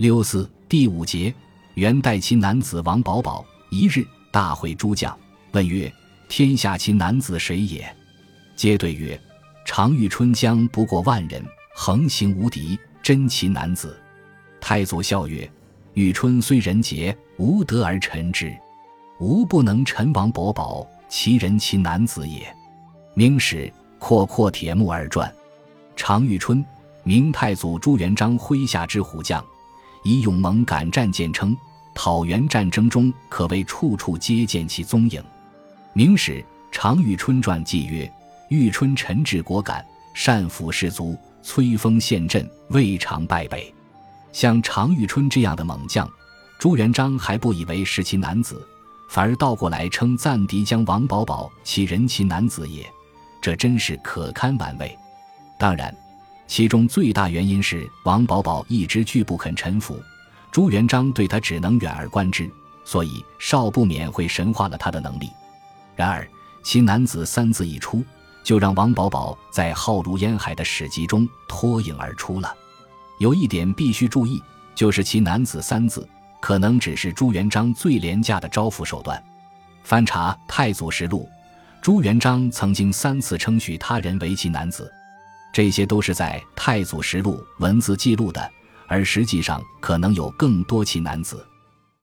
六四第五节，元代其男子王保保一日大会诸将，问曰：“天下其男子谁也？”皆对曰：“常遇春将不过万人，横行无敌，真其男子。”太祖笑曰：“遇春虽人杰，无德而臣之，吾不能臣王保保，其人其男子也。”明史阔阔铁木二传，常遇春，明太祖朱元璋麾下之虎将。以勇猛敢战见称，讨袁战争中可谓处处皆见其踪影。《明史·常遇春传》记曰：“遇春臣志果敢，善抚士卒，摧锋陷阵，未尝败北。”像常遇春这样的猛将，朱元璋还不以为是其男子，反而倒过来称赞敌将王保保其人其男子也，这真是可堪玩味。当然。其中最大原因是王保保一直拒不肯臣服，朱元璋对他只能远而观之，所以少不免会神化了他的能力。然而“其男子”三字一出，就让王保保在浩如烟海的史籍中脱颖而出了。有一点必须注意，就是“其男子”三字可能只是朱元璋最廉价的招抚手段。翻查《太祖实录》，朱元璋曾经三次称许他人为其男子。这些都是在《太祖实录》文字记录的，而实际上可能有更多其男子。